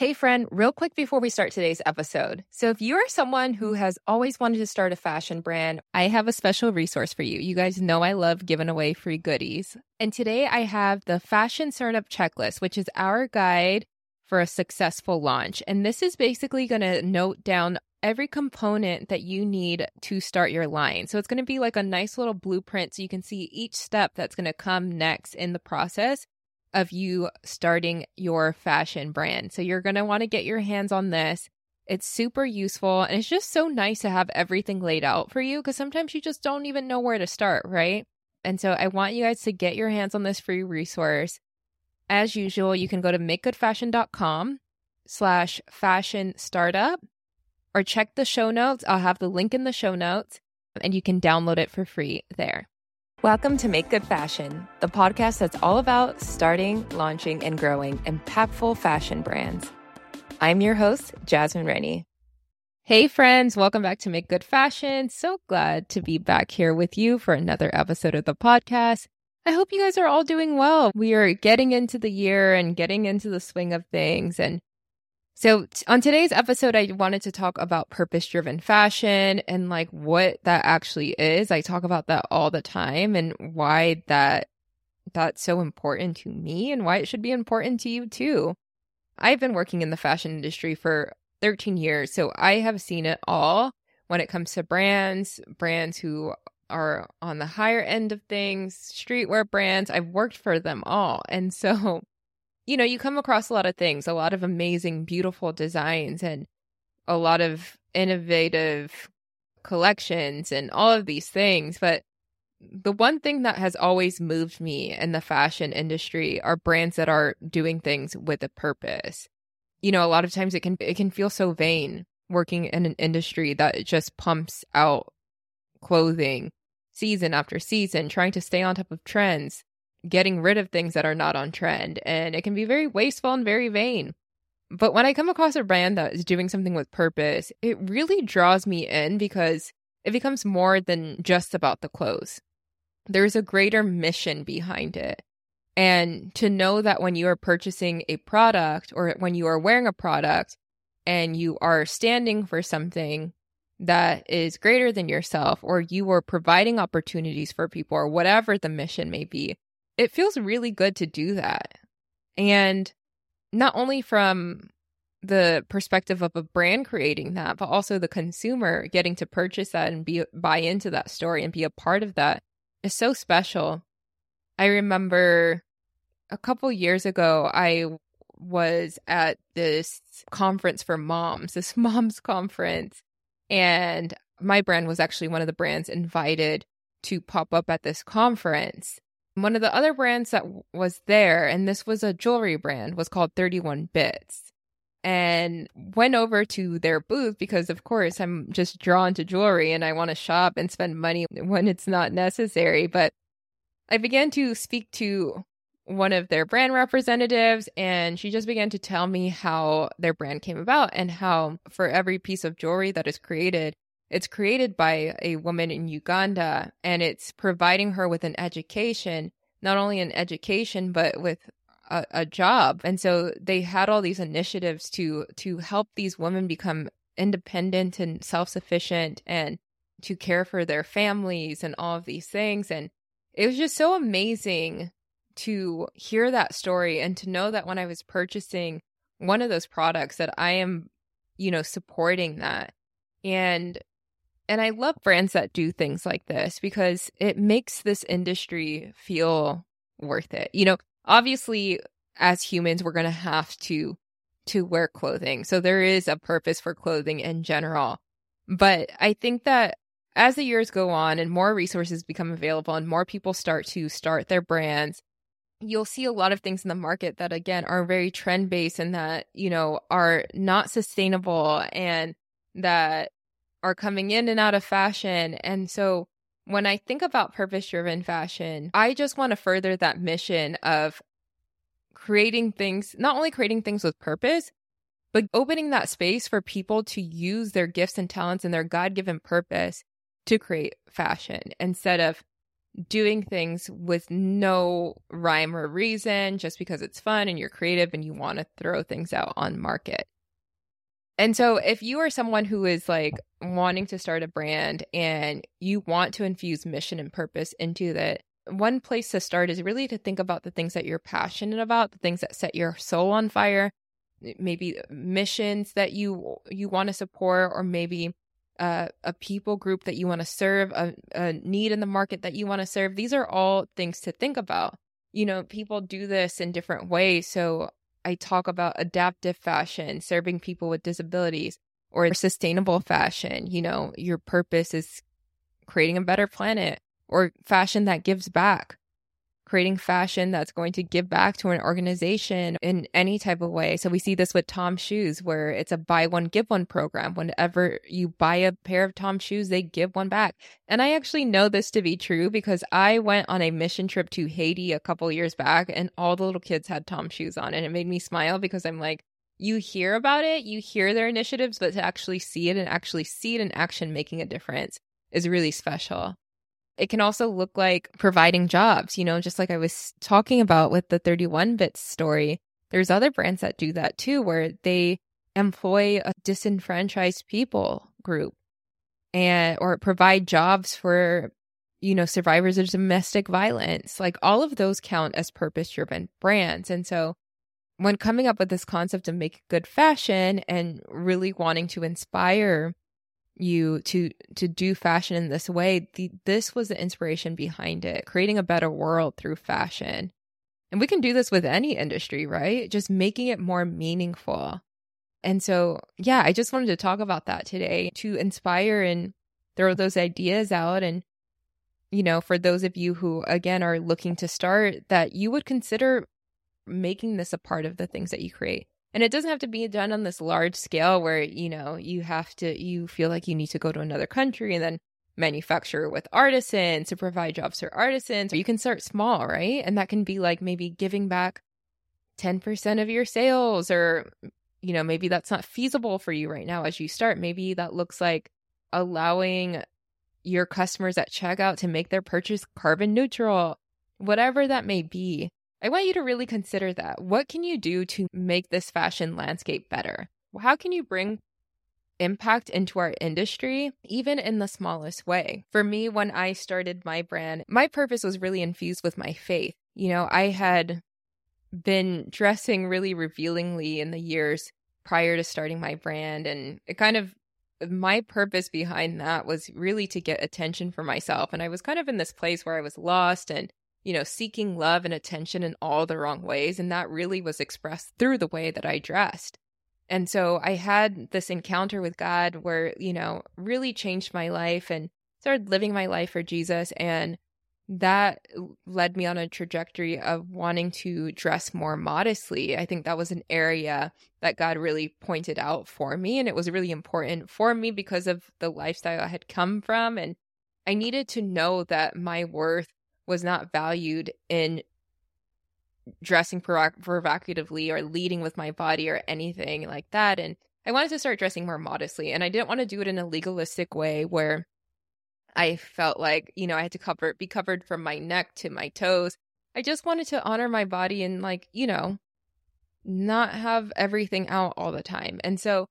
Hey, friend, real quick before we start today's episode. So, if you are someone who has always wanted to start a fashion brand, I have a special resource for you. You guys know I love giving away free goodies. And today I have the Fashion Startup Checklist, which is our guide for a successful launch. And this is basically going to note down every component that you need to start your line. So, it's going to be like a nice little blueprint so you can see each step that's going to come next in the process of you starting your fashion brand. So you're going to want to get your hands on this. It's super useful and it's just so nice to have everything laid out for you because sometimes you just don't even know where to start, right? And so I want you guys to get your hands on this free resource. As usual, you can go to makegoodfashion.com slash fashion startup or check the show notes. I'll have the link in the show notes and you can download it for free there. Welcome to Make Good Fashion, the podcast that's all about starting, launching, and growing impactful fashion brands. I'm your host, Jasmine Rennie. Hey, friends, welcome back to Make Good Fashion. So glad to be back here with you for another episode of the podcast. I hope you guys are all doing well. We are getting into the year and getting into the swing of things. And so, on today's episode, I wanted to talk about purpose driven fashion and like what that actually is. I talk about that all the time and why that that's so important to me and why it should be important to you too. I've been working in the fashion industry for 13 years, so I have seen it all when it comes to brands, brands who are on the higher end of things, streetwear brands. I've worked for them all. And so you know, you come across a lot of things, a lot of amazing, beautiful designs, and a lot of innovative collections and all of these things. But the one thing that has always moved me in the fashion industry are brands that are doing things with a purpose. You know, a lot of times it can it can feel so vain working in an industry that just pumps out clothing season after season, trying to stay on top of trends getting rid of things that are not on trend. And it can be very wasteful and very vain. But when I come across a brand that is doing something with purpose, it really draws me in because it becomes more than just about the clothes. There's a greater mission behind it. And to know that when you are purchasing a product or when you are wearing a product and you are standing for something that is greater than yourself, or you are providing opportunities for people, or whatever the mission may be, it feels really good to do that. And not only from the perspective of a brand creating that, but also the consumer getting to purchase that and be buy into that story and be a part of that is so special. I remember a couple years ago, I was at this conference for moms, this moms conference, and my brand was actually one of the brands invited to pop up at this conference. One of the other brands that was there, and this was a jewelry brand, was called 31 Bits. And went over to their booth because, of course, I'm just drawn to jewelry and I want to shop and spend money when it's not necessary. But I began to speak to one of their brand representatives, and she just began to tell me how their brand came about and how for every piece of jewelry that is created, it's created by a woman in Uganda and it's providing her with an education, not only an education, but with a, a, job. And so they had all these initiatives to to help these women become independent and self-sufficient and to care for their families and all of these things. And it was just so amazing to hear that story and to know that when I was purchasing one of those products that I am, you know, supporting that. And and I love brands that do things like this because it makes this industry feel worth it. You know, obviously as humans we're going to have to to wear clothing. So there is a purpose for clothing in general. But I think that as the years go on and more resources become available and more people start to start their brands, you'll see a lot of things in the market that again are very trend based and that, you know, are not sustainable and that are coming in and out of fashion. And so when I think about purpose driven fashion, I just want to further that mission of creating things, not only creating things with purpose, but opening that space for people to use their gifts and talents and their God given purpose to create fashion instead of doing things with no rhyme or reason just because it's fun and you're creative and you want to throw things out on market. And so if you are someone who is like wanting to start a brand and you want to infuse mission and purpose into that, one place to start is really to think about the things that you're passionate about, the things that set your soul on fire, maybe missions that you you want to support or maybe uh, a people group that you want to serve, a, a need in the market that you want to serve. These are all things to think about. You know, people do this in different ways. So I talk about adaptive fashion, serving people with disabilities, or sustainable fashion. You know, your purpose is creating a better planet, or fashion that gives back creating fashion that's going to give back to an organization in any type of way. So we see this with TOMS shoes where it's a buy one give one program. Whenever you buy a pair of TOMS shoes, they give one back. And I actually know this to be true because I went on a mission trip to Haiti a couple years back and all the little kids had TOMS shoes on and it made me smile because I'm like you hear about it, you hear their initiatives, but to actually see it and actually see it in action making a difference is really special. It can also look like providing jobs, you know, just like I was talking about with the 31 bits story. There's other brands that do that too, where they employ a disenfranchised people group and or provide jobs for you know survivors of domestic violence like all of those count as purpose driven brands and so when coming up with this concept of make good fashion and really wanting to inspire you to to do fashion in this way the, this was the inspiration behind it creating a better world through fashion. And we can do this with any industry right? Just making it more meaningful. And so yeah i just wanted to talk about that today to inspire and throw those ideas out. And you know for those of you who again are looking to start that you would consider making this a part of the things that you create and it doesn't have to be done on this large scale where you know you have to you feel like you need to go to another country and then manufacture with artisans to provide jobs for artisans. You can start small right? And that can be like maybe giving back 10% of your sales or you know maybe that's not feasible for you right now as you start. Maybe that looks like allowing your customers at checkout to make their purchase carbon neutral whatever that may be I want you to really consider that. What can you do to make this fashion landscape better? How can you bring impact into our industry, even in the smallest way? For me, when I started my brand, my purpose was really infused with my faith. You know, I had been dressing really revealingly in the years prior to starting my brand, and it kind of my purpose behind that was really to get attention for myself. And I was kind of in this place where I was lost and you know, seeking love and attention in all the wrong ways. And that really was expressed through the way that I dressed. And so I had this encounter with God where, you know, really changed my life and started living my life for Jesus. And that led me on a trajectory of wanting to dress more modestly. I think that was an area that God really pointed out for me. And it was really important for me because of the lifestyle I had come from. And I needed to know that my worth was not valued in dressing provocatively or leading with my body or anything like that. And I wanted to start dressing more modestly. And I didn't want to do it in a legalistic way where I felt like, you know, I had to cover be covered from my neck to my toes. I just wanted to honor my body and like, you know, not have everything out all the time. And so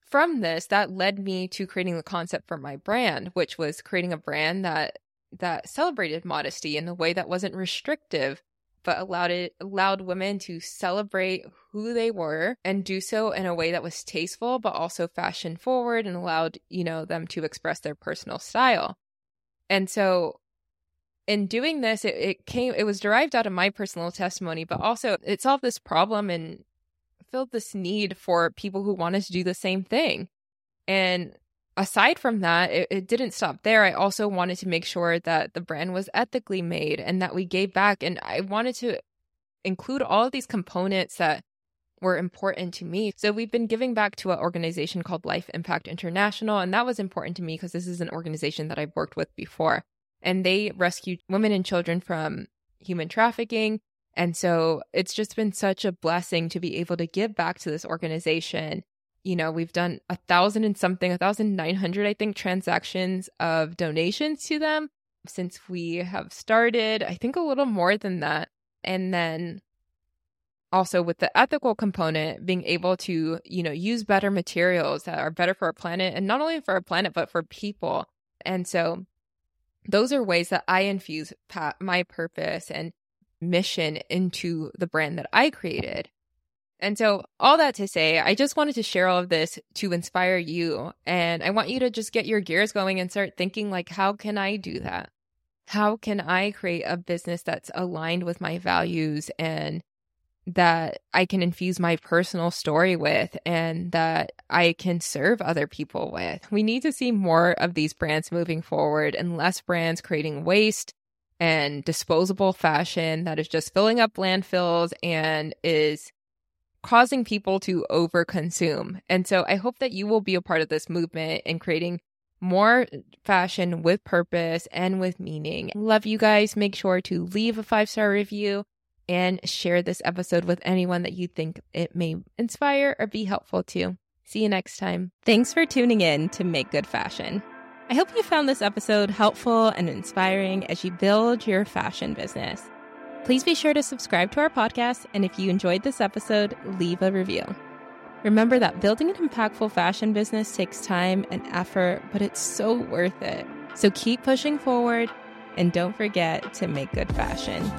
from this, that led me to creating the concept for my brand, which was creating a brand that that celebrated modesty in a way that wasn't restrictive but allowed it allowed women to celebrate who they were and do so in a way that was tasteful but also fashion forward and allowed you know them to express their personal style. And so in doing this it, it came it was derived out of my personal testimony but also it solved this problem and filled this need for people who wanted to do the same thing. And aside from that, it, it, didn't stop there. I also wanted to make sure that the brand was ethically made and that we gave back. And I wanted to include all of these components that were important to me. So we've been giving back to an organization called Life Impact International. And that was important to me because this is an organization that I've worked with before. And they rescue women and children from human trafficking. And so it's just been such a blessing to be able to give back to this organization you know, we've done a thousand and something, a thousand nine hundred, I think, transactions of donations to them. since we have started. I think a little more than that. And then also with the ethical component being able to you know use better materials that are better for our planet and not only for our planet but for people and so those are ways that i infuse my purpose and mission into the brand that i created and so all that to say i just wanted to share all of this to inspire you and i want you to just get your gears going and start thinking like how can i do that how can i create a business that's aligned with my values and that I can infuse my personal story with and that I can serve other people with. We need to see more of these brands moving forward and less brands creating waste and disposable fashion that is just filling up landfills and is causing people to overconsume. And so I hope that you will be a part of this movement in creating more fashion with purpose and with meaning. Love you guys. Make sure to leave a five star review and share this episode with anyone that you think it may inspire or be helpful to. See you next time. Thanks for tuning in to Make Good Fashion. I hope you found this episode helpful and inspiring as you build your fashion business. Please be sure to subscribe to our podcast, and if you enjoyed this episode, leave a review. Remember that building an impactful fashion business takes time and effort, but it's so worth it. So keep pushing forward and don't forget to make good fashion.